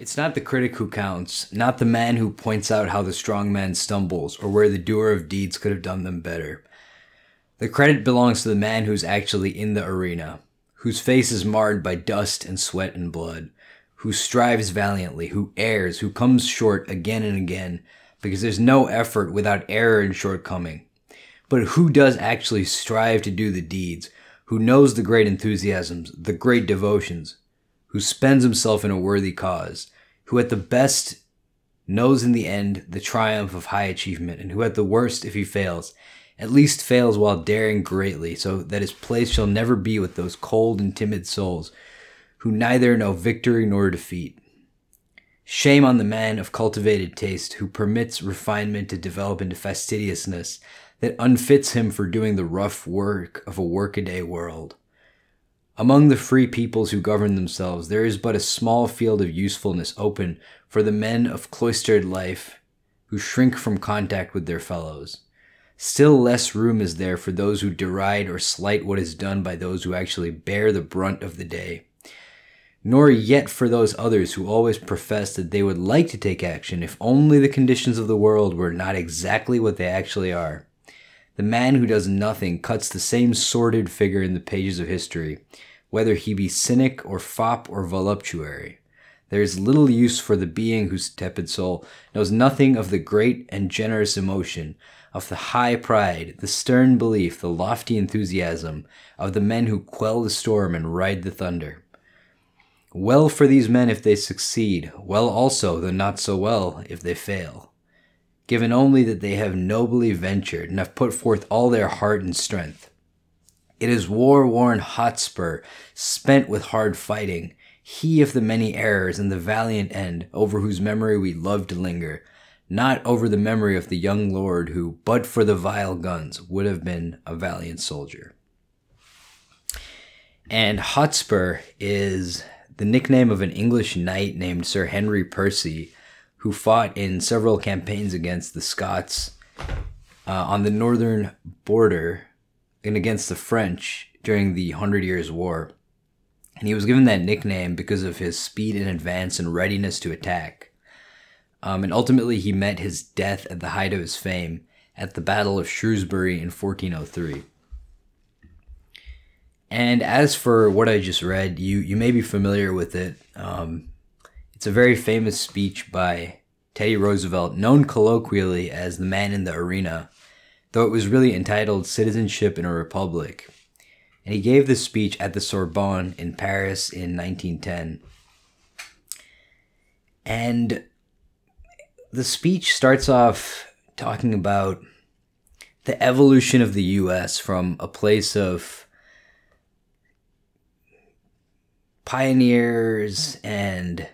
It's not the critic who counts, not the man who points out how the strong man stumbles or where the doer of deeds could have done them better. The credit belongs to the man who's actually in the arena, whose face is marred by dust and sweat and blood, who strives valiantly, who errs, who comes short again and again, because there's no effort without error and shortcoming. But who does actually strive to do the deeds, who knows the great enthusiasms, the great devotions, who spends himself in a worthy cause, who at the best knows in the end the triumph of high achievement, and who at the worst, if he fails, at least fails while daring greatly, so that his place shall never be with those cold and timid souls who neither know victory nor defeat. Shame on the man of cultivated taste who permits refinement to develop into fastidiousness that unfits him for doing the rough work of a workaday world. Among the free peoples who govern themselves, there is but a small field of usefulness open for the men of cloistered life who shrink from contact with their fellows. Still less room is there for those who deride or slight what is done by those who actually bear the brunt of the day. Nor yet for those others who always profess that they would like to take action if only the conditions of the world were not exactly what they actually are. The man who does nothing cuts the same sordid figure in the pages of history, whether he be cynic or fop or voluptuary. There is little use for the being whose tepid soul knows nothing of the great and generous emotion, of the high pride, the stern belief, the lofty enthusiasm of the men who quell the storm and ride the thunder. Well for these men if they succeed, well also, though not so well, if they fail. Given only that they have nobly ventured and have put forth all their heart and strength, it is war worn Hotspur, spent with hard fighting, he of the many errors and the valiant end, over whose memory we love to linger, not over the memory of the young lord who, but for the vile guns, would have been a valiant soldier. And Hotspur is the nickname of an English knight named Sir Henry Percy, who fought in several campaigns against the Scots uh, on the northern border and against the French during the Hundred Years' War. And he was given that nickname because of his speed in advance and readiness to attack. Um, and ultimately, he met his death at the height of his fame at the Battle of Shrewsbury in 1403. And as for what I just read, you, you may be familiar with it. Um, it's a very famous speech by Teddy Roosevelt, known colloquially as the man in the arena, though it was really entitled Citizenship in a Republic. And he gave this speech at the Sorbonne in Paris in 1910. And the speech starts off talking about the evolution of the US from a place of pioneers and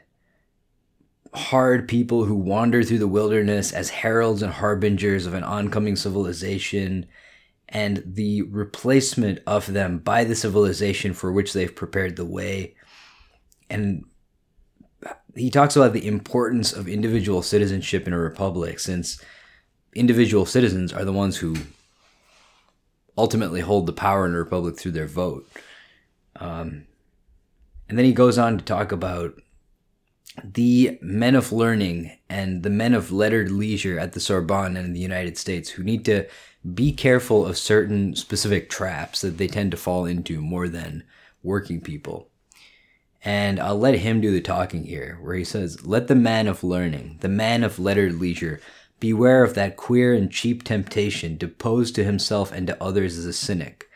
hard people who wander through the wilderness as heralds and harbingers of an oncoming civilization and the replacement of them by the civilization for which they've prepared the way. And he talks about the importance of individual citizenship in a republic since individual citizens are the ones who ultimately hold the power in a republic through their vote. Um, and then he goes on to talk about the men of learning and the men of lettered leisure at the Sorbonne and in the United States who need to be careful of certain specific traps that they tend to fall into more than working people. And I'll let him do the talking here, where he says, Let the man of learning, the man of lettered leisure, beware of that queer and cheap temptation to pose to himself and to others as a cynic,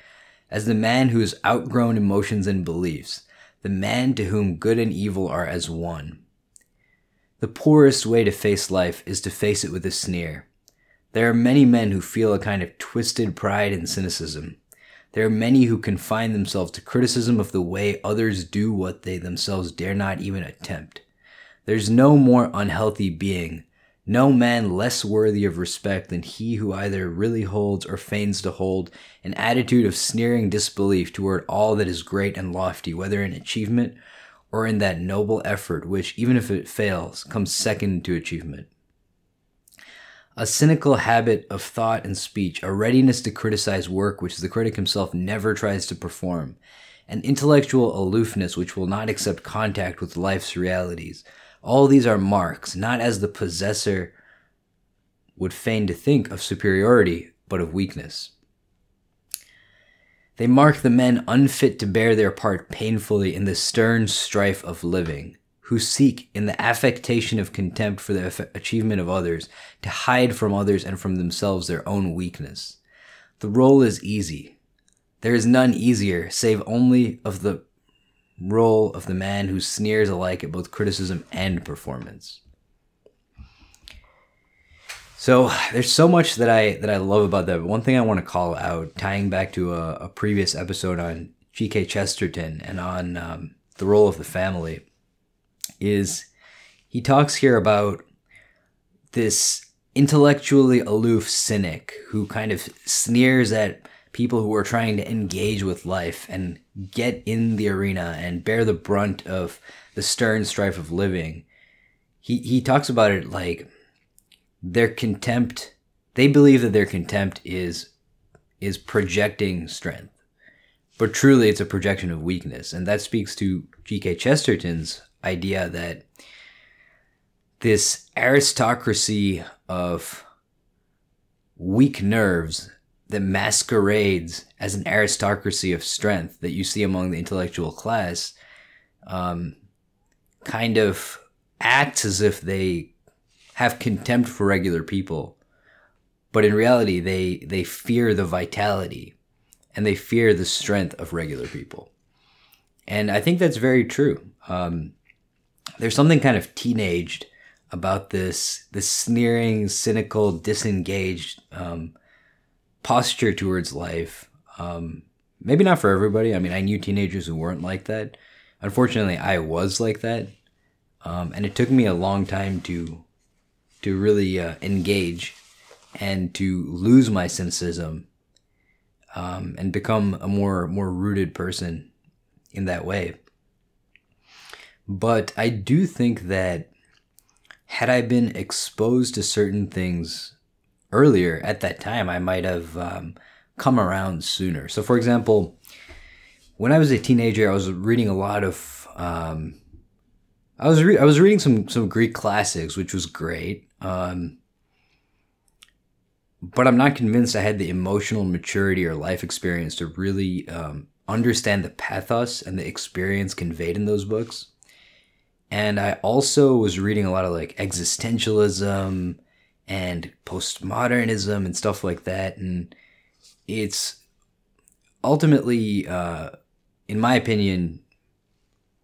as the man who has outgrown emotions and beliefs, the man to whom good and evil are as one. The poorest way to face life is to face it with a sneer. There are many men who feel a kind of twisted pride and cynicism. There are many who confine themselves to criticism of the way others do what they themselves dare not even attempt. There's no more unhealthy being, no man less worthy of respect than he who either really holds or feigns to hold an attitude of sneering disbelief toward all that is great and lofty, whether in achievement or in that noble effort which, even if it fails, comes second to achievement. A cynical habit of thought and speech, a readiness to criticize work which the critic himself never tries to perform, an intellectual aloofness which will not accept contact with life's realities, All these are marks, not as the possessor would feign to think of superiority, but of weakness. They mark the men unfit to bear their part painfully in the stern strife of living, who seek, in the affectation of contempt for the achievement of others, to hide from others and from themselves their own weakness. The role is easy. There is none easier, save only of the role of the man who sneers alike at both criticism and performance. So there's so much that I that I love about that. But one thing I want to call out, tying back to a, a previous episode on G.K. Chesterton and on um, the role of the family, is he talks here about this intellectually aloof cynic who kind of sneers at people who are trying to engage with life and get in the arena and bear the brunt of the stern strife of living. He he talks about it like their contempt they believe that their contempt is is projecting strength. But truly it's a projection of weakness. And that speaks to G.K. Chesterton's idea that this aristocracy of weak nerves that masquerades as an aristocracy of strength that you see among the intellectual class um, kind of acts as if they have contempt for regular people but in reality they they fear the vitality and they fear the strength of regular people and i think that's very true um, there's something kind of teenaged about this this sneering cynical disengaged um, posture towards life. Um, maybe not for everybody. I mean, I knew teenagers who weren't like that. Unfortunately, I was like that, um, and it took me a long time to to really uh, engage and to lose my cynicism um, and become a more more rooted person in that way. But I do think that had I been exposed to certain things earlier at that time, I might have um, come around sooner. So, for example, when I was a teenager, I was reading a lot of. Um, I was re- I was reading some some Greek classics, which was great. Um, but I'm not convinced I had the emotional maturity or life experience to really um, understand the pathos and the experience conveyed in those books. And I also was reading a lot of like existentialism and postmodernism and stuff like that. And it's ultimately, uh, in my opinion,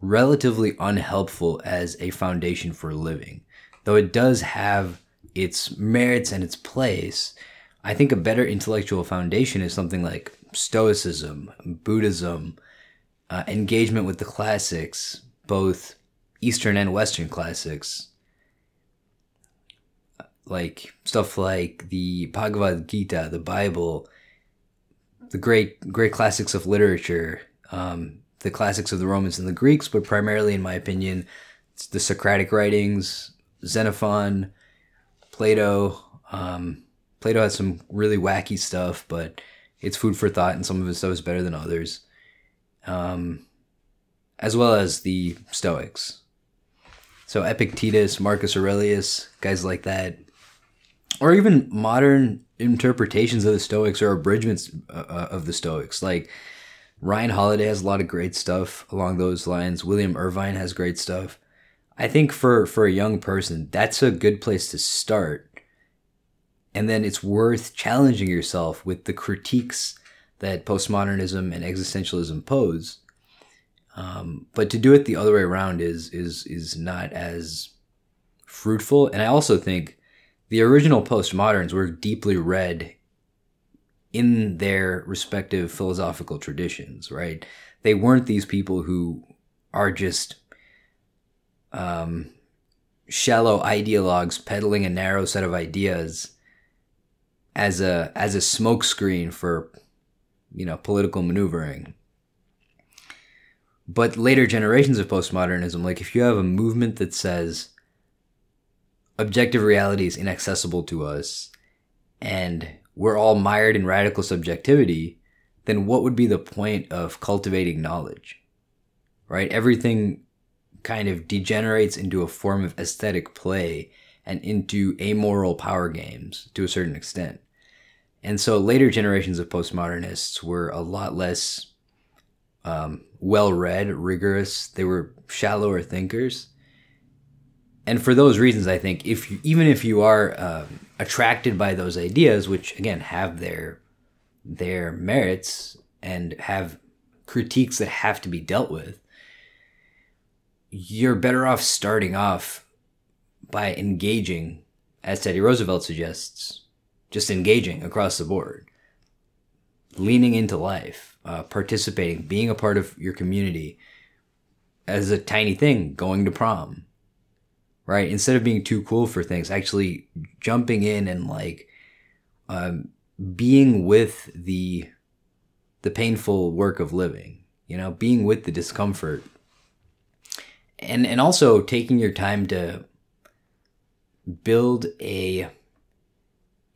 relatively unhelpful as a foundation for living. Though it does have its merits and its place, I think a better intellectual foundation is something like Stoicism, Buddhism, uh, engagement with the classics, both Eastern and Western classics, like stuff like the Bhagavad Gita, the Bible, the great great classics of literature, um, the classics of the Romans and the Greeks, but primarily, in my opinion, the Socratic writings, Xenophon, Plato. Um, Plato has some really wacky stuff, but it's food for thought, and some of his stuff is better than others. Um, as well as the Stoics. So Epictetus, Marcus Aurelius, guys like that or even modern interpretations of the Stoics or abridgments uh, uh, of the Stoics. Like Ryan Holiday has a lot of great stuff along those lines. William Irvine has great stuff. I think for for a young person, that's a good place to start. And then it's worth challenging yourself with the critiques that postmodernism and existentialism pose. Um, but to do it the other way around is is is not as fruitful. And I also think the original postmoderns were deeply read in their respective philosophical traditions, right? They weren't these people who are just um, shallow ideologues peddling a narrow set of ideas as a as a smokescreen for you know political maneuvering. But later generations of postmodernism, like if you have a movement that says objective reality is inaccessible to us and we're all mired in radical subjectivity, then what would be the point of cultivating knowledge? Right? Everything kind of degenerates into a form of aesthetic play and into amoral power games to a certain extent. And so later generations of postmodernists were a lot less um, well read, rigorous. They were shallower thinkers. And for those reasons, I think if you, even if you are um, attracted by those ideas, which again have their their merits and have critiques that have to be dealt with, you're better off starting off by engaging, as Teddy Roosevelt suggests, just engaging across the board, leaning into life, uh, participating, being a part of your community as a tiny thing, going to prom, right? Instead of being too cool for things, actually jumping in and like um, being with the the painful work of living, you know, being with the discomfort and and also taking your time to build a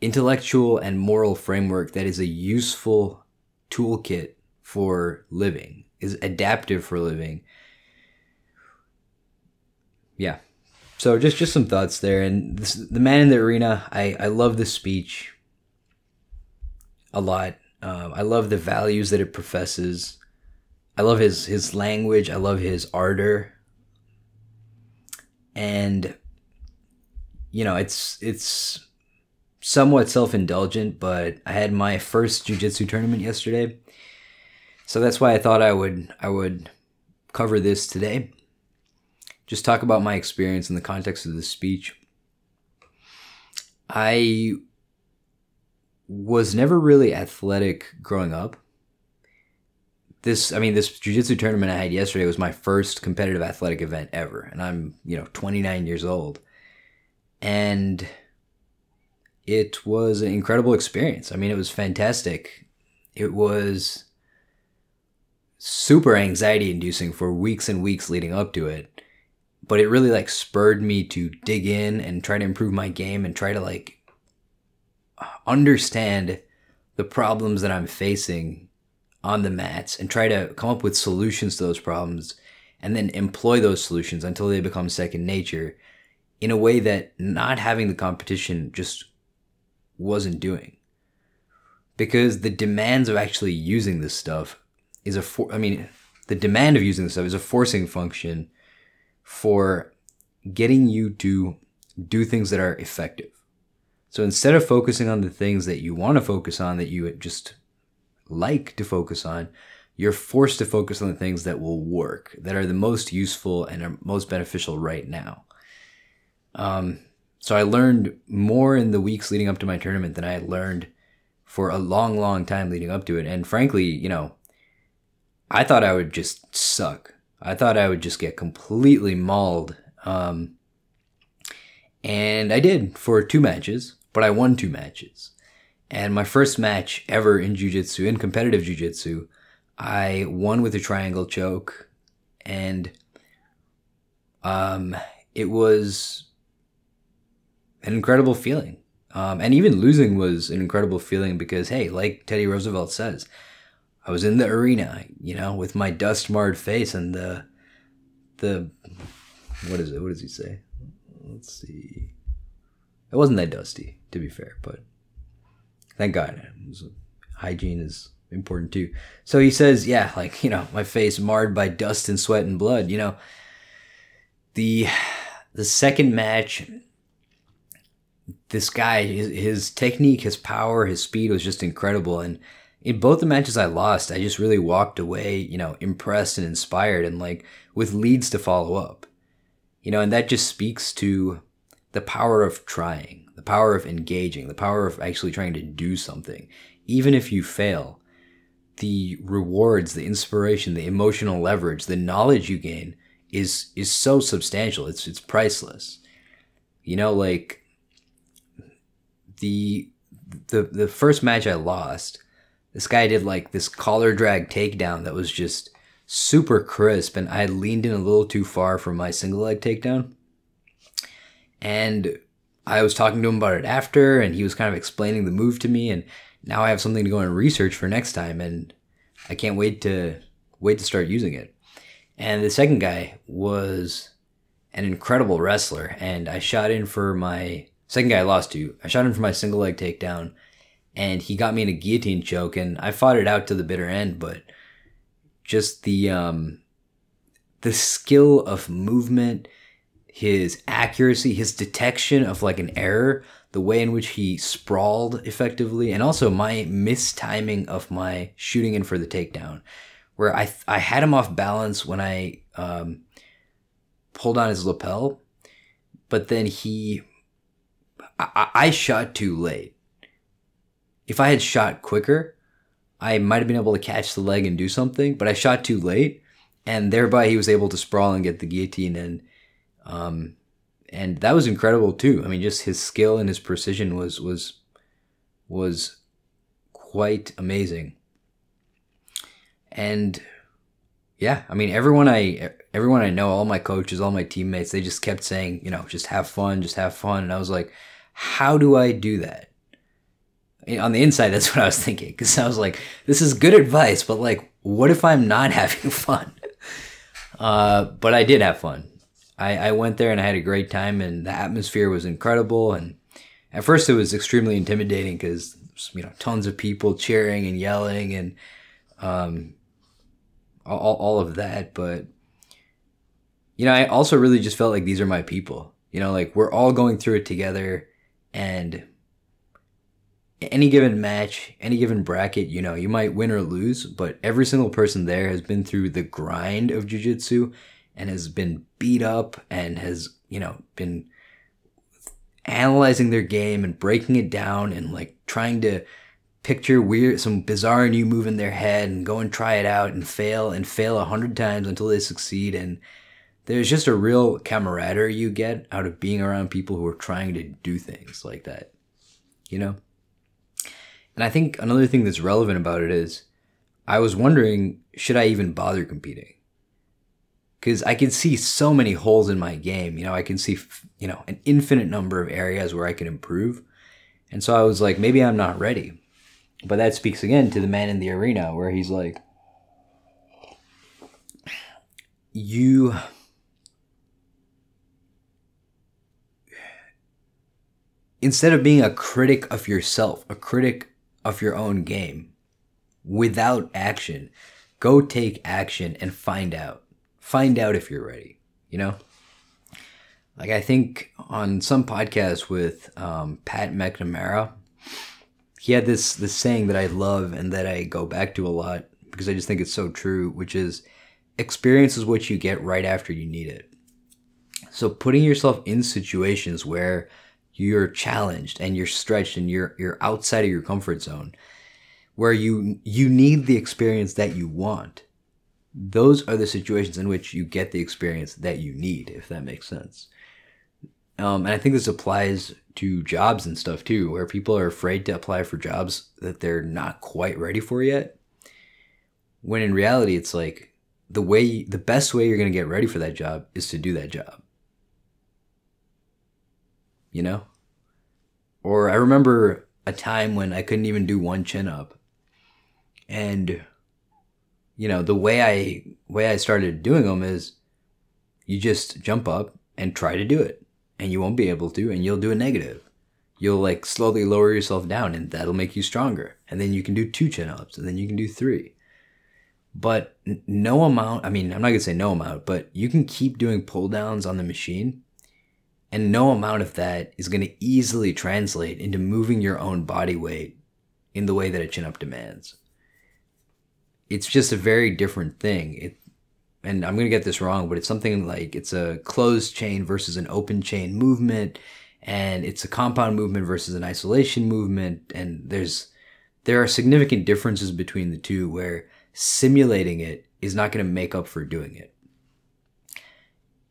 intellectual and moral framework that is a useful toolkit for living is adaptive for living. Yeah. So just just some thoughts there. And this, the man in the arena i i love this speech a lot. Um, i love the values that it professes. I love his his language. I love his ardor and you know it's it's somewhat self-indulgent but i had my first jiu-jitsu tournament yesterday. So that's why i thought i would i would cover this today. Just talk about my experience in the context of the speech. I was never really athletic growing up this I mean this jiu-jitsu tournament I had yesterday was my first competitive athletic event ever and I'm, you know, 29 years old. And it was an incredible experience. I mean, it was fantastic. It was super anxiety inducing for weeks and weeks leading up to it. But it really like spurred me to dig in and try to improve my game and try to like understand the problems that I'm facing on the mats and try to come up with solutions to those problems and then employ those solutions until they become second nature in a way that not having the competition just wasn't doing. Because the demands of actually using this stuff is a for- I mean, the demand of using this stuff is a forcing function for getting you to do things that are effective. So instead of focusing on the things that you want to focus on that you just like to focus on, you're forced to focus on the things that will work, that are the most useful and are most beneficial right now. Um, so I learned more in the weeks leading up to my tournament than I had learned for a long, long time leading up to it. And frankly, you know, I thought I would just suck. I thought I would just get completely mauled. Um, and I did for two matches, but I won two matches. And my first match ever in jiu-jitsu, in competitive jiu-jitsu, I won with a triangle choke and um, it was an incredible feeling. Um, and even losing was an incredible feeling because, hey, like Teddy Roosevelt says, I was in the arena, you know, with my dust marred face and the, the, what is it? What does he say? Let's see. It wasn't that dusty, to be fair, but thank God. Hygiene is important too. So he says, yeah, like, you know, my face marred by dust and sweat and blood, you know. The the second match this guy his, his technique, his power, his speed was just incredible and in both the matches I lost, I just really walked away, you know, impressed and inspired and like with leads to follow up. You know, and that just speaks to the power of trying the power of engaging, the power of actually trying to do something. Even if you fail, the rewards, the inspiration, the emotional leverage, the knowledge you gain is is so substantial. It's it's priceless. You know, like the the the first match I lost, this guy did like this collar drag takedown that was just super crisp and I leaned in a little too far for my single leg takedown. And I was talking to him about it after, and he was kind of explaining the move to me, and now I have something to go and research for next time, and I can't wait to wait to start using it. And the second guy was an incredible wrestler. And I shot in for my second guy I lost to. I shot in for my single leg takedown and he got me in a guillotine choke and I fought it out to the bitter end, but just the um the skill of movement, his accuracy, his detection of like an error, the way in which he sprawled effectively, and also my mistiming of my shooting in for the takedown, where I I had him off balance when I um, pulled on his lapel, but then he I, I shot too late. If I had shot quicker, I might have been able to catch the leg and do something, but I shot too late, and thereby he was able to sprawl and get the guillotine in. Um, and that was incredible too. I mean, just his skill and his precision was was was quite amazing. And yeah, I mean, everyone I everyone I know, all my coaches, all my teammates, they just kept saying, you know, just have fun, just have fun. And I was like, how do I do that? On the inside, that's what I was thinking because I was like, this is good advice, but like, what if I'm not having fun? Uh, but I did have fun. I, I went there and I had a great time, and the atmosphere was incredible. And at first, it was extremely intimidating because you know tons of people cheering and yelling and um, all, all of that. But you know, I also really just felt like these are my people. You know, like we're all going through it together, and any given match, any given bracket, you know, you might win or lose, but every single person there has been through the grind of jiu-jitsu and has been beat up and has, you know, been analyzing their game and breaking it down and like trying to picture weird some bizarre new move in their head and go and try it out and fail and fail a hundred times until they succeed. And there's just a real camaraderie you get out of being around people who are trying to do things like that you know? And i think another thing that's relevant about it is i was wondering should i even bother competing because I can see so many holes in my game. You know, I can see, you know, an infinite number of areas where I can improve. And so I was like, maybe I'm not ready. But that speaks again to the man in the arena where he's like, you. Instead of being a critic of yourself, a critic of your own game, without action, go take action and find out find out if you're ready, you know? Like I think on some podcast with um, Pat McNamara, he had this this saying that I love and that I go back to a lot because I just think it's so true, which is experience is what you get right after you need it. So putting yourself in situations where you're challenged and you're stretched and you're you're outside of your comfort zone, where you you need the experience that you want those are the situations in which you get the experience that you need, if that makes sense. Um, and I think this applies to jobs and stuff too, where people are afraid to apply for jobs that they're not quite ready for yet. When in reality, it's like the way, the best way you're going to get ready for that job is to do that job. You know? Or I remember a time when I couldn't even do one chin up. And you know, the way I way I started doing them is you just jump up and try to do it. And you won't be able to and you'll do a negative. You'll like slowly lower yourself down and that'll make you stronger. And then you can do two chin ups and then you can do three. But no amount, I mean, I'm not going to say no amount, but you can keep doing pull downs on the machine and no amount of that is going to easily translate into moving your own body weight in the way that a chin up demands it's just a very different thing. It, and I'm going to get this wrong, but it's something like it's a closed chain versus an open chain movement, and it's a compound movement versus an isolation movement. And there's there are significant differences between the two where simulating it is not going to make up for doing it.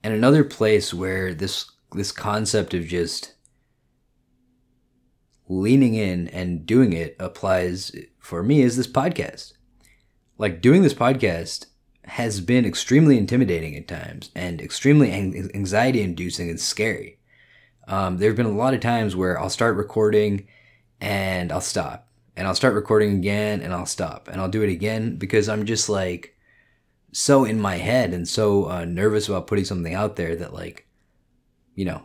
And another place where this this concept of just leaning in and doing it applies for me is this podcast like doing this podcast has been extremely intimidating at times and extremely anxiety inducing and scary. Um, there have been a lot of times where I'll start recording and I'll stop and I'll start recording again and I'll stop and I'll do it again because I'm just like, so in my head and so uh, nervous about putting something out there that like, you know,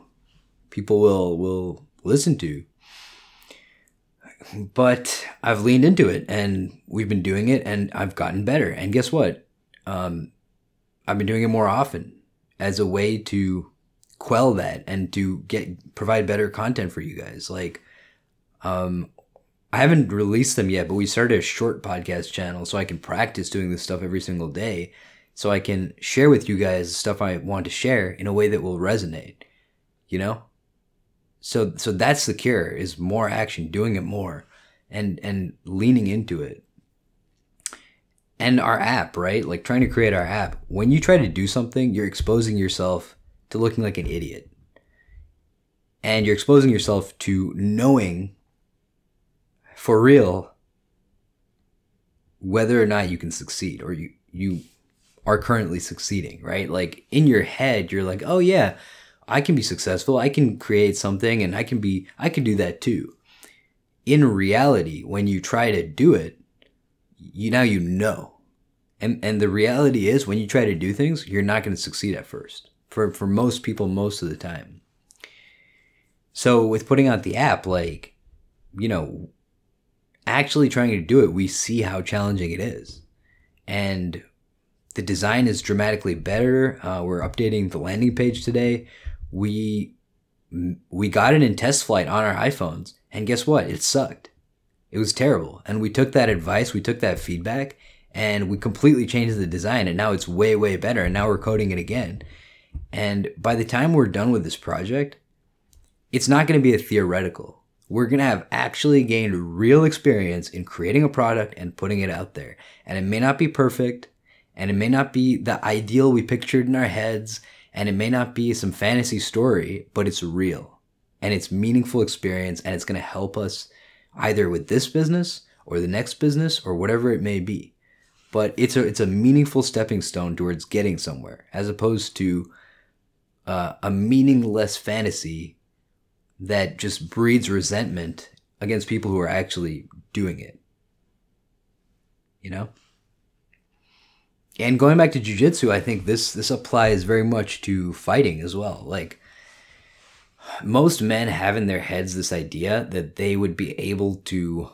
people will will listen to. But I've leaned into it and we've been doing it and I've gotten better. And guess what? Um, I've been doing it more often as a way to quell that and to get provide better content for you guys. Like, um, I haven't released them yet, but we started a short podcast channel so I can practice doing this stuff every single day. So I can share with you guys stuff I want to share in a way that will resonate. You know? So so that's the cure is more action, doing it more and and leaning into it. And our app, right? Like trying to create our app. When you try to do something, you're exposing yourself to looking like an idiot. And you're exposing yourself to knowing for real whether or not you can succeed or you you are currently succeeding, right? Like in your head, you're like, oh yeah, I can be successful. I can create something and I can be, I can do that too. In reality, when you try to do it, you now you know. And, and the reality is when you try to do things, you're not going to succeed at first for, for most people most of the time. So with putting out the app, like, you know, actually trying to do it, we see how challenging it is. And the design is dramatically better. Uh, we're updating the landing page today. We we got it in test flight on our iPhones, and guess what? It sucked. It was terrible. And we took that advice, we took that feedback, and we completely changed the design. And now it's way way better. And now we're coding it again. And by the time we're done with this project, it's not going to be a theoretical we're going to have actually gained real experience in creating a product and putting it out there. And it may not be perfect, and it may not be the ideal we pictured in our heads, and it may not be some fantasy story, but it's real and it's meaningful experience, and it's going to help us either with this business or the next business or whatever it may be. But it's a it's a meaningful stepping stone towards getting somewhere, as opposed to uh, a meaningless fantasy that just breeds resentment against people who are actually doing it. You know? And going back to jujitsu, I think this this applies very much to fighting as well. Like most men have in their heads this idea that they would be able to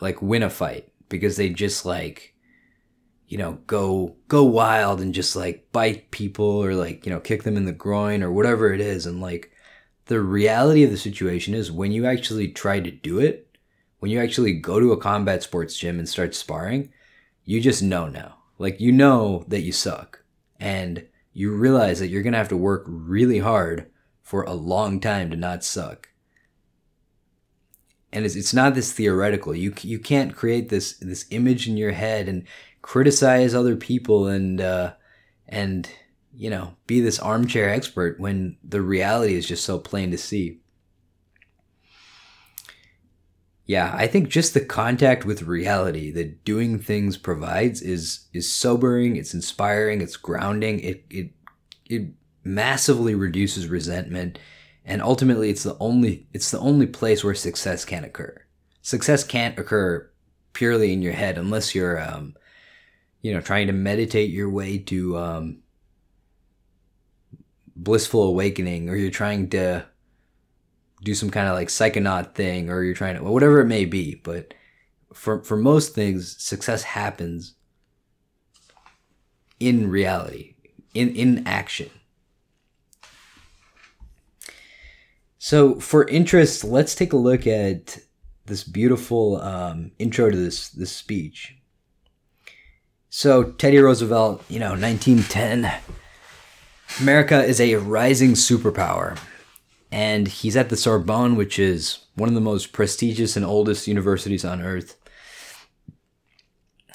like win a fight because they just like you know go go wild and just like bite people or like you know kick them in the groin or whatever it is and like the reality of the situation is when you actually try to do it, when you actually go to a combat sports gym and start sparring, you just know now. Like you know that you suck and you realize that you're going to have to work really hard for a long time to not suck. And it's, it's not this theoretical. You you can't create this this image in your head and criticize other people and uh, and you know, be this armchair expert when the reality is just so plain to see. Yeah, I think just the contact with reality that doing things provides is is sobering, it's inspiring, it's grounding, it it it massively reduces resentment and ultimately it's the only it's the only place where success can occur. Success can't occur purely in your head unless you're um you know trying to meditate your way to um blissful awakening or you're trying to do some kind of like psychonaut thing or you're trying to whatever it may be but for for most things success happens in reality in in action. So for interest let's take a look at this beautiful um, intro to this this speech. So teddy roosevelt you know 1910 America is a rising superpower, and he's at the Sorbonne, which is one of the most prestigious and oldest universities on earth.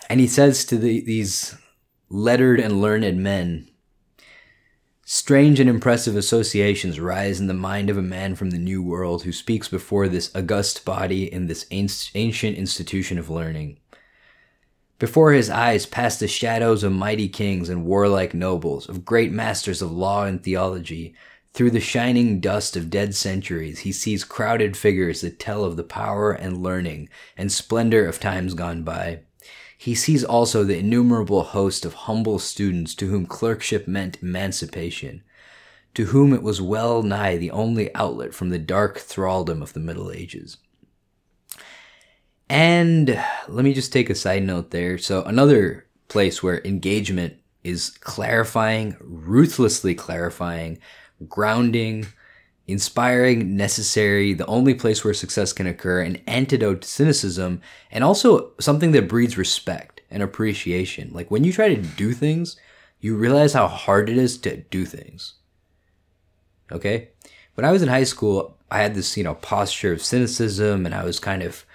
And he says to the, these lettered and learned men, Strange and impressive associations rise in the mind of a man from the New World who speaks before this august body in this ancient institution of learning. Before his eyes pass the shadows of mighty kings and warlike nobles, of great masters of law and theology. Through the shining dust of dead centuries, he sees crowded figures that tell of the power and learning and splendor of times gone by. he sees also the innumerable host of humble students to whom clerkship meant emancipation, to whom it was well nigh the only outlet from the dark thraldom of the Middle Ages. And let me just take a side note there. So, another place where engagement is clarifying, ruthlessly clarifying, grounding, inspiring, necessary, the only place where success can occur, an antidote to cynicism, and also something that breeds respect and appreciation. Like when you try to do things, you realize how hard it is to do things. Okay? When I was in high school, I had this, you know, posture of cynicism and I was kind of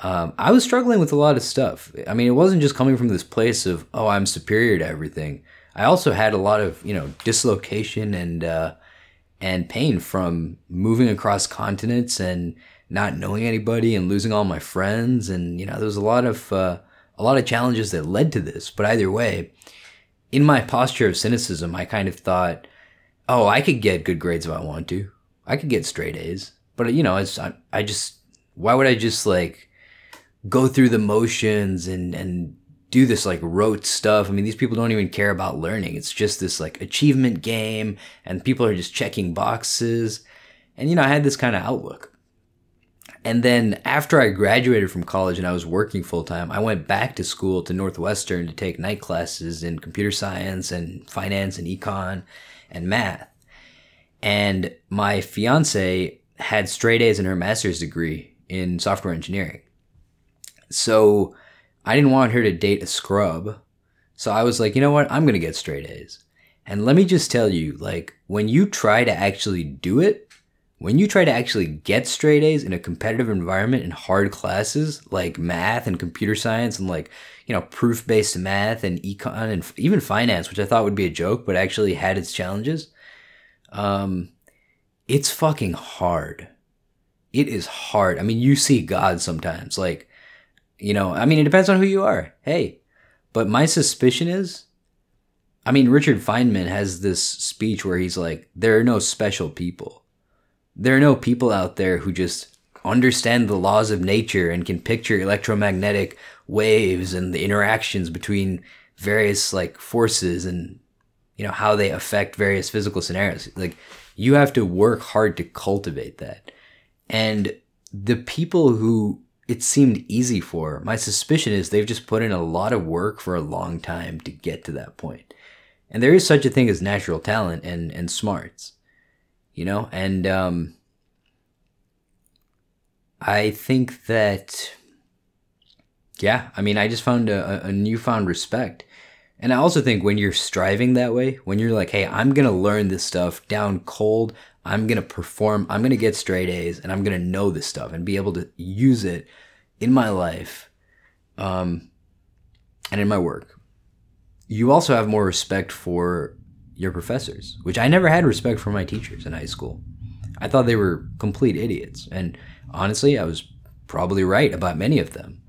um, I was struggling with a lot of stuff. I mean, it wasn't just coming from this place of, oh, I'm superior to everything. I also had a lot of, you know, dislocation and uh, and pain from moving across continents and not knowing anybody and losing all my friends. And you know there was a lot of uh, a lot of challenges that led to this. But either way in my posture of cynicism i kind of thought oh i could get good grades if i want to. I could get straight a's. But you know it's I, I just why would i just like go through the motions and and do this like rote stuff. I mean, these people don't even care about learning. It's just this like achievement game and people are just checking boxes. And you know, I had this kind of outlook. And then after I graduated from college and I was working full time, I went back to school to Northwestern to take night classes in computer science and finance and econ and math. And my fiance had straight A's in her master's degree in software engineering. So I didn't want her to date a scrub. So I was like, you know what? I'm going to get straight A's. And let me just tell you, like, when you try to actually do it, when you try to actually get straight A's in a competitive environment in hard classes like math and computer science and like, you know, proof based math and econ and even finance, which I thought would be a joke, but actually had its challenges, um, it's fucking hard. It is hard. I mean, you see God sometimes. Like, you know, I mean, it depends on who you are. Hey, but my suspicion is, I mean, Richard Feynman has this speech where he's like, there are no special people. There are no people out there who just understand the laws of nature and can picture electromagnetic waves and the interactions between various like forces and you know how they affect various physical scenarios like you have to work hard to cultivate that and the people who it seemed easy for. My suspicion is they've just put in a lot of work for a long time to get to that point. And there is such a thing as natural talent and, and smarts, you know? And um, I think that, yeah, I mean, I just found a, a newfound respect. And I also think when you're striving that way, when you're like, hey, I'm going to learn this stuff down cold, I'm going to perform, I'm going to get straight A's and I'm going to know this stuff and be able to use it in my life um, and in my work. You also have more respect for your professors, which I never had respect for my teachers in high school. I thought they were complete idiots. And honestly, I was probably right about many of them.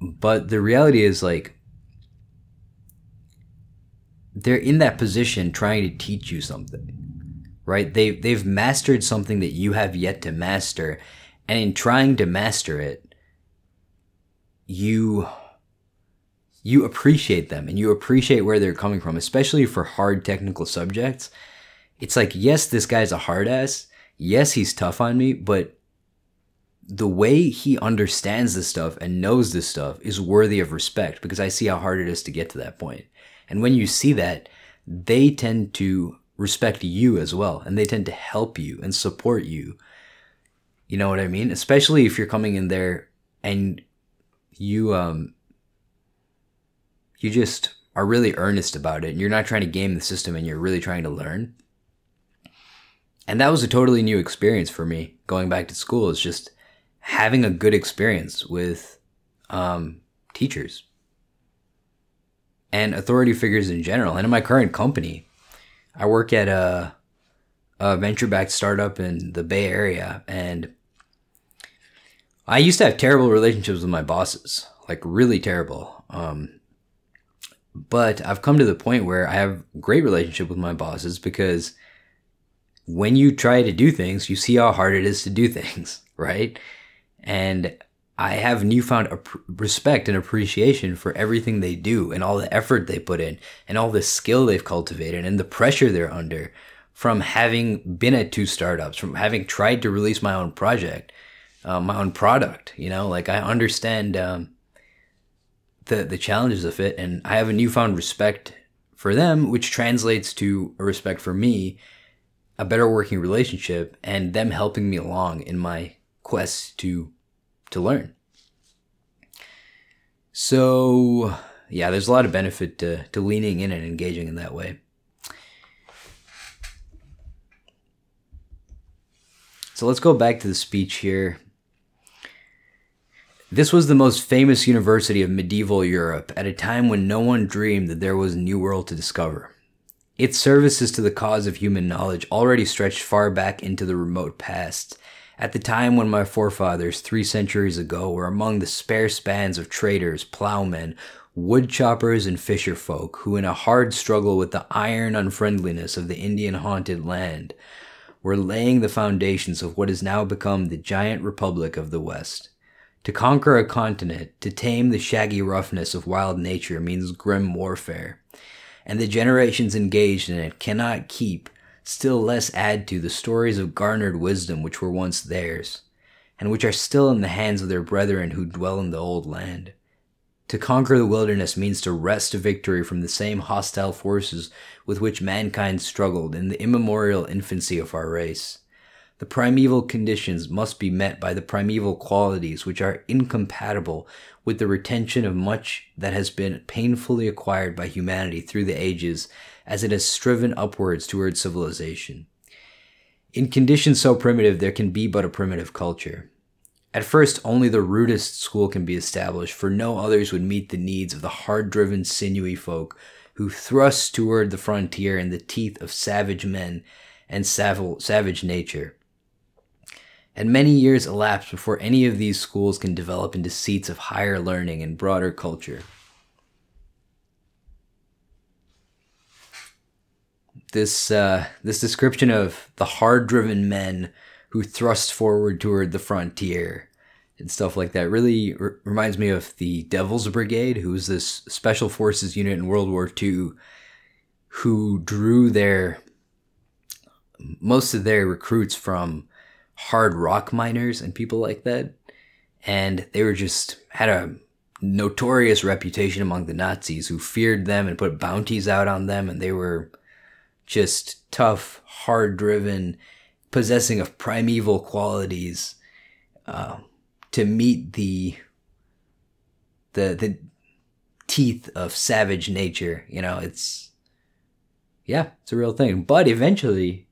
But the reality is, like, they're in that position trying to teach you something right? They they've mastered something that you have yet to master and in trying to master it you you appreciate them and you appreciate where they're coming from especially for hard technical subjects. It's like yes this guy's a hard ass. Yes he's tough on me but the way he understands this stuff and knows this stuff is worthy of respect because I see how hard it is to get to that point. And when you see that, they tend to respect you as well and they tend to help you and support you. You know what I mean? Especially if you're coming in there and you um you just are really earnest about it and you're not trying to game the system and you're really trying to learn. And that was a totally new experience for me going back to school. It's just having a good experience with um, teachers and authority figures in general. And in my current company, I work at a, a venture backed startup in the Bay Area. And I used to have terrible relationships with my bosses, like really terrible. Um, but I've come to the point where I have great relationship with my bosses because when you try to do things, you see how hard it is to do things, right? And I have newfound ap- respect and appreciation for everything they do and all the effort they put in and all the skill they've cultivated and the pressure they're under from having been at two startups, from having tried to release my own project, uh, my own product. You know, like I understand um, the the challenges of it, and I have a newfound respect for them, which translates to a respect for me, a better working relationship, and them helping me along in my quest to to learn. So, yeah, there's a lot of benefit to, to leaning in and engaging in that way. So let's go back to the speech here. This was the most famous university of medieval Europe at a time when no one dreamed that there was a new world to discover. Its services to the cause of human knowledge already stretched far back into the remote past, at the time when my forefathers, three centuries ago, were among the sparse bands of traders, plowmen, wood choppers, and fisher folk who, in a hard struggle with the iron unfriendliness of the Indian haunted land, were laying the foundations of what has now become the giant republic of the West. To conquer a continent, to tame the shaggy roughness of wild nature means grim warfare, and the generations engaged in it cannot keep still less add to the stories of garnered wisdom which were once theirs, and which are still in the hands of their brethren who dwell in the old land. To conquer the wilderness means to wrest a victory from the same hostile forces with which mankind struggled in the immemorial infancy of our race. The primeval conditions must be met by the primeval qualities which are incompatible with the retention of much that has been painfully acquired by humanity through the ages as it has striven upwards toward civilization. In conditions so primitive, there can be but a primitive culture. At first, only the rudest school can be established, for no others would meet the needs of the hard driven, sinewy folk who thrust toward the frontier in the teeth of savage men and savage nature. And many years elapse before any of these schools can develop into seats of higher learning and broader culture. This uh, this description of the hard driven men who thrust forward toward the frontier and stuff like that really r- reminds me of the Devil's Brigade, who was this special forces unit in World War II, who drew their most of their recruits from hard rock miners and people like that, and they were just had a notorious reputation among the Nazis who feared them and put bounties out on them, and they were just tough, hard driven, possessing of primeval qualities uh, to meet the the the teeth of savage nature. You know, it's yeah, it's a real thing. But eventually,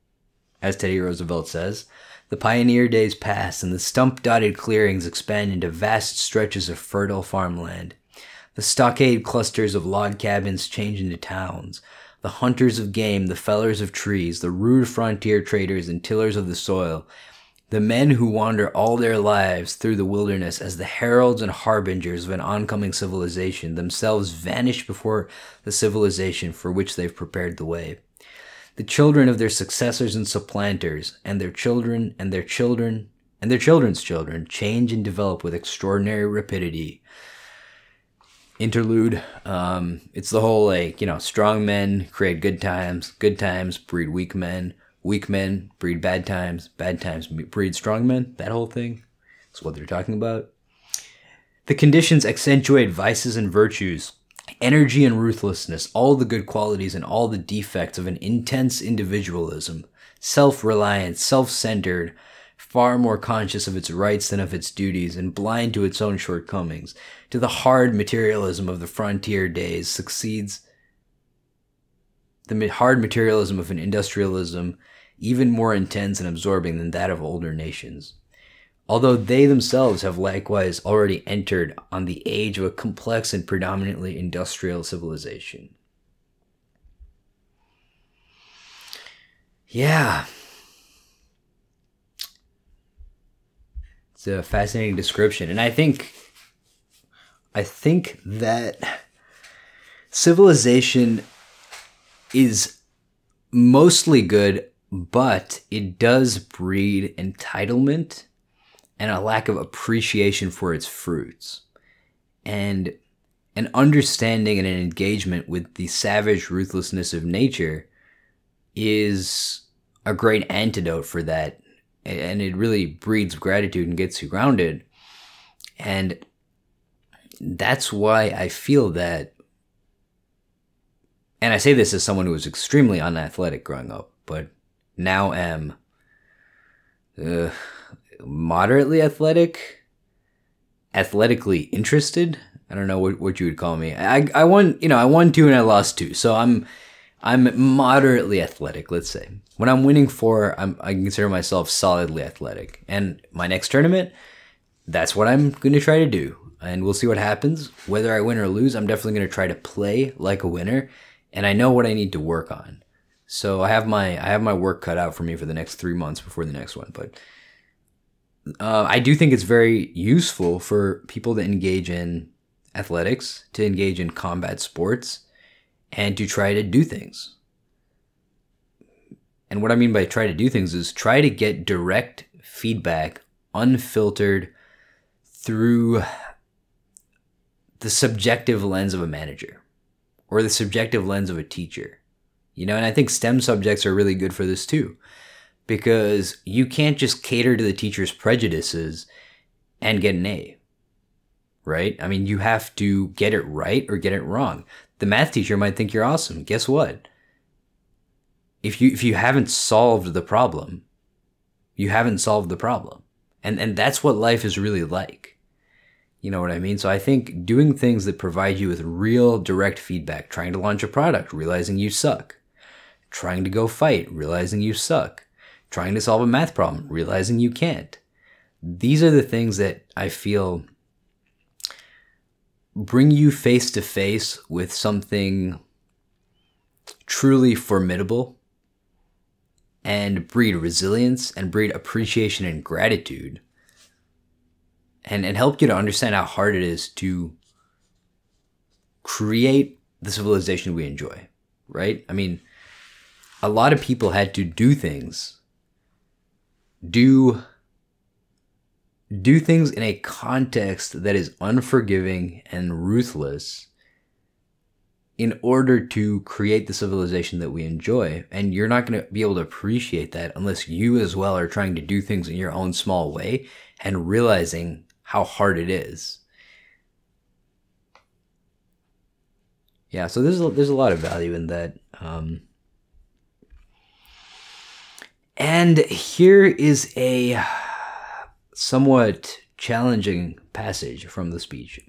as Teddy Roosevelt says, the pioneer days pass and the stump dotted clearings expand into vast stretches of fertile farmland. The stockade clusters of log cabins change into towns the hunters of game, the fellers of trees, the rude frontier traders and tillers of the soil, the men who wander all their lives through the wilderness as the heralds and harbingers of an oncoming civilization themselves vanish before the civilization for which they've prepared the way. The children of their successors and supplanters, and their children, and their children, and their children's children change and develop with extraordinary rapidity interlude. Um, it's the whole like you know, strong men create good times, good times breed weak men, weak men breed bad times, bad times breed strong men. That whole thing is what they're talking about. The conditions accentuate vices and virtues, energy and ruthlessness, all the good qualities and all the defects of an intense individualism, self reliant, self centered, far more conscious of its rights than of its duties, and blind to its own shortcomings, to the hard materialism of the frontier days succeeds the hard materialism of an industrialism even more intense and absorbing than that of older nations. Although they themselves have likewise already entered on the age of a complex and predominantly industrial civilization. Yeah, It's a fascinating description, and I think, I think that civilization is mostly good, but it does breed entitlement and a lack of appreciation for its fruits. And an understanding and an engagement with the savage ruthlessness of nature is a great antidote for that. And it really breeds gratitude and gets you grounded. And that's why I feel that. And I say this as someone who was extremely unathletic growing up, but now am uh, moderately athletic, athletically interested. I don't know what, what you would call me. I, I won, you know, I won two and I lost two. So I'm, I'm moderately athletic, let's say. When I'm winning four, I'm, I consider myself solidly athletic. And my next tournament, that's what I'm going to try to do. And we'll see what happens. Whether I win or lose, I'm definitely going to try to play like a winner. And I know what I need to work on. So I have my I have my work cut out for me for the next three months before the next one. But uh, I do think it's very useful for people to engage in athletics, to engage in combat sports, and to try to do things. And what I mean by try to do things is try to get direct feedback, unfiltered through the subjective lens of a manager or the subjective lens of a teacher. You know, and I think STEM subjects are really good for this too, because you can't just cater to the teacher's prejudices and get an A right? I mean, you have to get it right or get it wrong. The math teacher might think you're awesome. Guess what? If you if you haven't solved the problem, you haven't solved the problem. And and that's what life is really like. You know what I mean? So I think doing things that provide you with real direct feedback, trying to launch a product, realizing you suck, trying to go fight, realizing you suck, trying to solve a math problem, realizing you can't. These are the things that I feel bring you face to face with something truly formidable and breed resilience and breed appreciation and gratitude and, and help you to understand how hard it is to create the civilization we enjoy, right? I mean, a lot of people had to do things, do do things in a context that is unforgiving and ruthless in order to create the civilization that we enjoy. And you're not going to be able to appreciate that unless you as well are trying to do things in your own small way and realizing how hard it is. Yeah, so there's a, there's a lot of value in that. Um, and here is a somewhat challenging passage from the speech.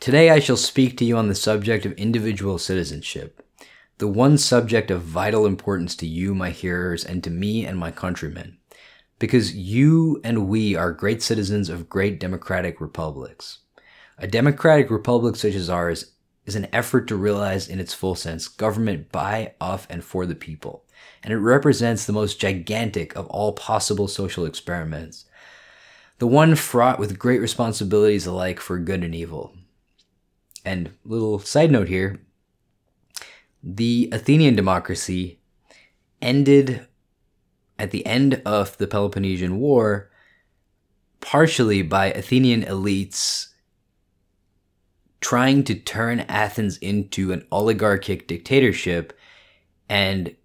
Today I shall speak to you on the subject of individual citizenship, the one subject of vital importance to you, my hearers, and to me and my countrymen, because you and we are great citizens of great democratic republics. A democratic republic such as ours is an effort to realize in its full sense government by, of, and for the people and it represents the most gigantic of all possible social experiments, the one fraught with great responsibilities alike for good and evil. And little side note here the Athenian democracy ended at the end of the Peloponnesian War partially by Athenian elites trying to turn Athens into an oligarchic dictatorship and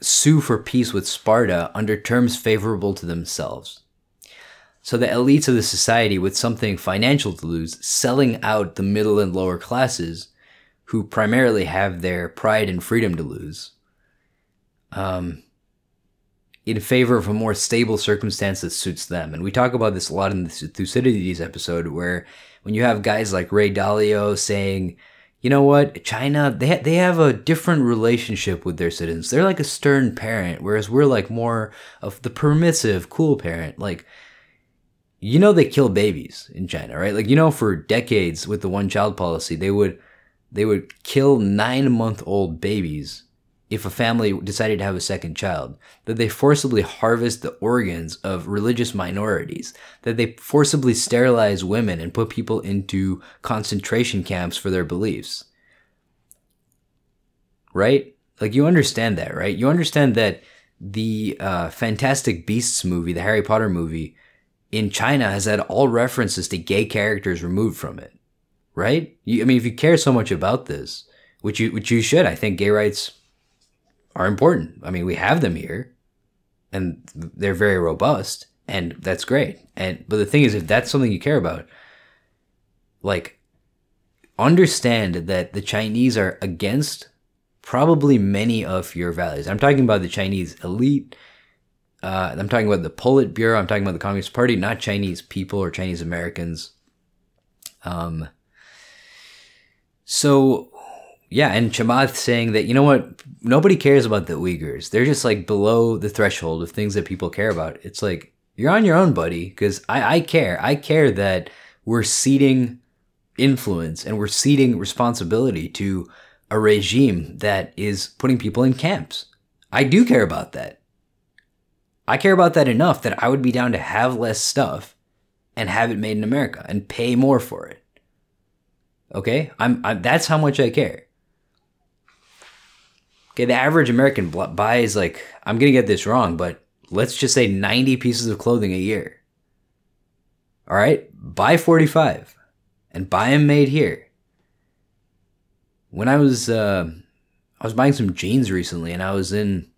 sue for peace with Sparta under terms favorable to themselves. So the elites of the society, with something financial to lose, selling out the middle and lower classes, who primarily have their pride and freedom to lose, um, in favor of a more stable circumstance that suits them. And we talk about this a lot in the Thucydides episode, where when you have guys like Ray Dalio saying, you know what? China, they ha- they have a different relationship with their citizens. They're like a stern parent, whereas we're like more of the permissive, cool parent. Like, you know, they kill babies in China, right? Like, you know, for decades with the one child policy, they would they would kill nine month old babies if a family decided to have a second child, that they forcibly harvest the organs of religious minorities, that they forcibly sterilize women and put people into concentration camps for their beliefs. Right? Like, you understand that, right? You understand that the uh, Fantastic Beasts movie, the Harry Potter movie, in China has had all references to gay characters removed from it. Right? You, I mean, if you care so much about this, which you which you should, I think gay rights are important. I mean, we have them here, and they're very robust, and that's great. And but the thing is, if that's something you care about, like, understand that the Chinese are against probably many of your values. I'm talking about the Chinese elite. Uh, I'm talking about the Politburo. I'm talking about the Communist Party, not Chinese people or Chinese Americans. Um, so, yeah, and Chamath saying that, you know what, nobody cares about the Uyghurs. They're just like below the threshold of things that people care about. It's like, you're on your own, buddy, because I, I care. I care that we're ceding influence and we're ceding responsibility to a regime that is putting people in camps. I do care about that. I care about that enough that I would be down to have less stuff and have it made in America and pay more for it. Okay? I'm, I'm that's how much I care. Okay, the average American buys like I'm to get this wrong, but let's just say 90 pieces of clothing a year. All right? Buy 45 and buy them made here. When I was uh I was buying some jeans recently and I was in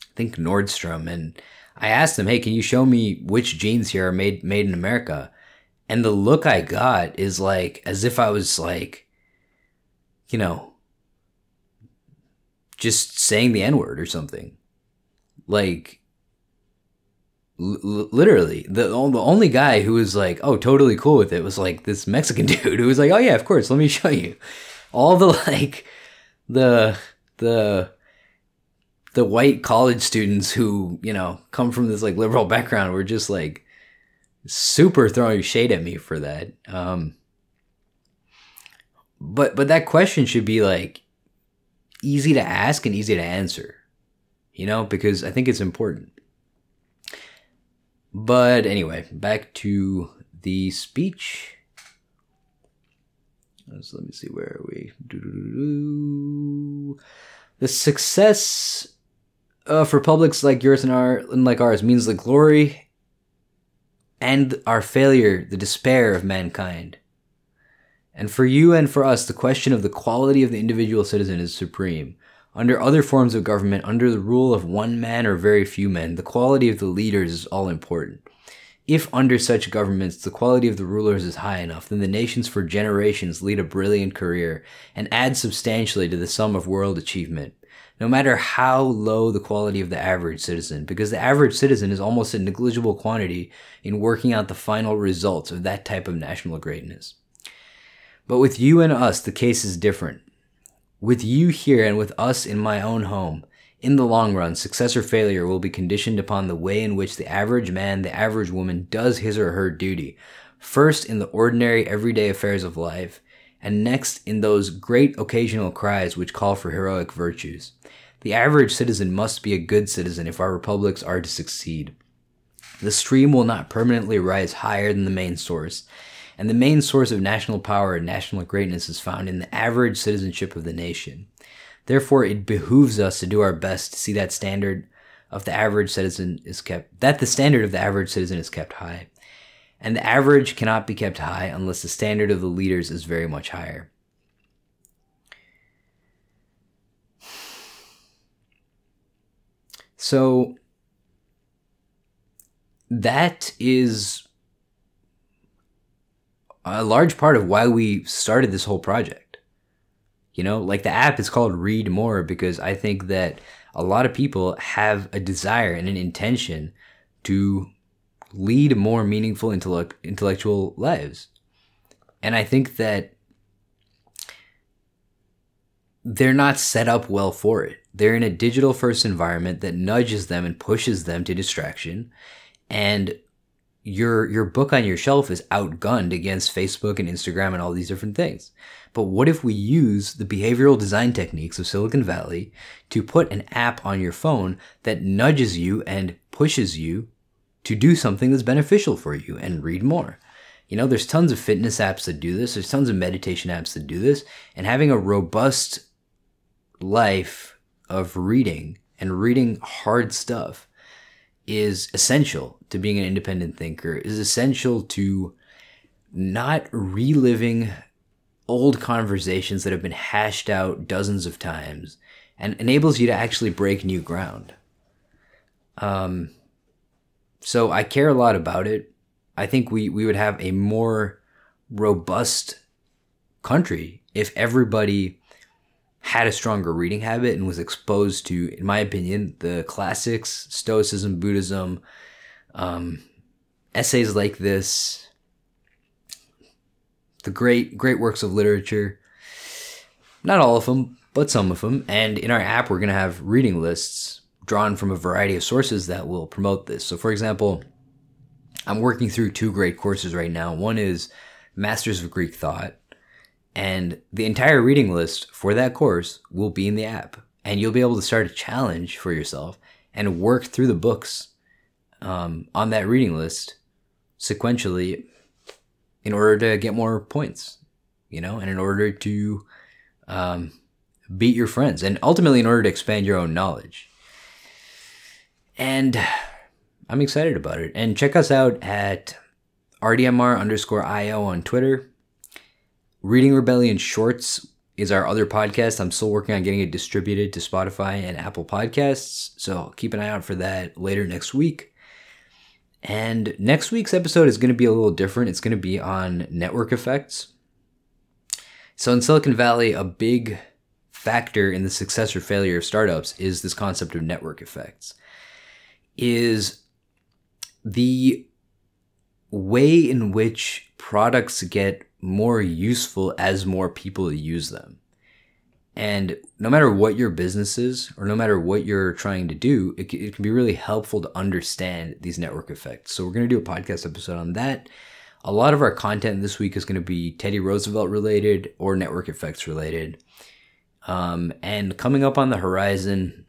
I think Nordstrom, and I asked them, "Hey, can you show me which jeans here are made made in America?" And the look I got is like as if I was like, you know, just saying the N word or something. Like, l- literally, the the only guy who was like, "Oh, totally cool with it," was like this Mexican dude who was like, "Oh yeah, of course, let me show you." All the like, the the the white college students who you know come from this like liberal background were just like super throwing shade at me for that um but but that question should be like easy to ask and easy to answer you know because i think it's important. But anyway back to the speech. So let me see where are we? The success uh, for publics like yours and our and like ours means the glory and our failure, the despair of mankind. And for you and for us, the question of the quality of the individual citizen is supreme. Under other forms of government, under the rule of one man or very few men, the quality of the leaders is all important. If under such governments the quality of the rulers is high enough, then the nations for generations lead a brilliant career and add substantially to the sum of world achievement no matter how low the quality of the average citizen, because the average citizen is almost a negligible quantity in working out the final results of that type of national greatness. But with you and us, the case is different. With you here and with us in my own home, in the long run, success or failure will be conditioned upon the way in which the average man, the average woman does his or her duty, first in the ordinary everyday affairs of life, and next in those great occasional cries which call for heroic virtues. The average citizen must be a good citizen if our republics are to succeed. The stream will not permanently rise higher than the main source, and the main source of national power and national greatness is found in the average citizenship of the nation. Therefore, it behooves us to do our best to see that standard of the average citizen is kept, that the standard of the average citizen is kept high. And the average cannot be kept high unless the standard of the leaders is very much higher. So that is a large part of why we started this whole project. You know, like the app is called Read More because I think that a lot of people have a desire and an intention to lead more meaningful intellect- intellectual lives. And I think that they're not set up well for it. They're in a digital first environment that nudges them and pushes them to distraction. And your your book on your shelf is outgunned against Facebook and Instagram and all these different things. But what if we use the behavioral design techniques of Silicon Valley to put an app on your phone that nudges you and pushes you to do something that's beneficial for you and read more? You know, there's tons of fitness apps that do this. There's tons of meditation apps that do this. And having a robust life of reading and reading hard stuff is essential to being an independent thinker, is essential to not reliving old conversations that have been hashed out dozens of times and enables you to actually break new ground. Um, so I care a lot about it. I think we, we would have a more robust country if everybody had a stronger reading habit and was exposed to, in my opinion, the classics, Stoicism, Buddhism, um, essays like this, the great great works of literature. Not all of them, but some of them. And in our app, we're going to have reading lists drawn from a variety of sources that will promote this. So, for example, I'm working through two great courses right now. One is Masters of Greek Thought, and the entire reading list for that course will be in the app. And you'll be able to start a challenge for yourself and work through the books um, on that reading list sequentially in order to get more points, you know, and in order to um, beat your friends, and ultimately in order to expand your own knowledge. And I'm excited about it. And check us out at RDMR underscore IO on Twitter. Reading Rebellion Shorts is our other podcast. I'm still working on getting it distributed to Spotify and Apple Podcasts. So keep an eye out for that later next week. And next week's episode is going to be a little different. It's going to be on network effects. So in Silicon Valley, a big factor in the success or failure of startups is this concept of network effects. Is the way in which products get more useful as more people use them. And no matter what your business is, or no matter what you're trying to do, it, it can be really helpful to understand these network effects. So, we're going to do a podcast episode on that. A lot of our content this week is going to be Teddy Roosevelt related or network effects related. Um, and coming up on the horizon,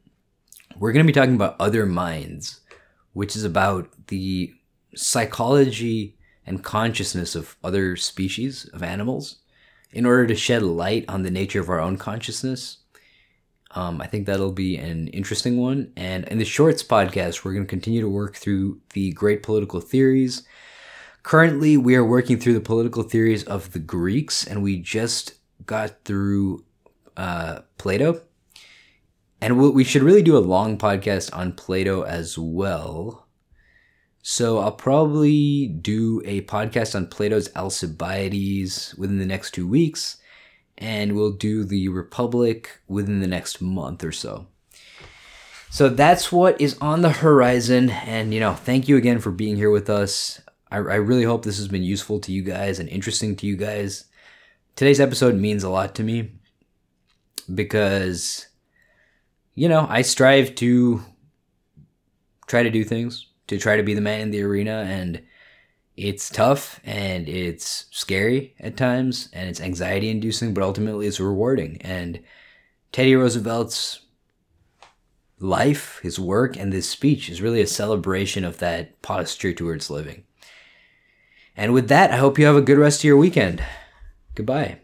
we're going to be talking about Other Minds, which is about the psychology and consciousness of other species of animals in order to shed light on the nature of our own consciousness. Um, I think that'll be an interesting one. And in the Shorts podcast, we're going to continue to work through the great political theories. Currently, we are working through the political theories of the Greeks, and we just got through uh, Plato. And we should really do a long podcast on Plato as well. So I'll probably do a podcast on Plato's Alcibiades within the next two weeks, and we'll do the Republic within the next month or so. So that's what is on the horizon, and you know, thank you again for being here with us. I, I really hope this has been useful to you guys and interesting to you guys. Today's episode means a lot to me because, you know, I strive to try to do things to try to be the man in the arena and it's tough and it's scary at times and it's anxiety inducing but ultimately it's rewarding. And teddy roosevelt's life his work and this speech is really a celebration of that posture towards living. And with that i hope you have a good rest of your weekend. Goodbye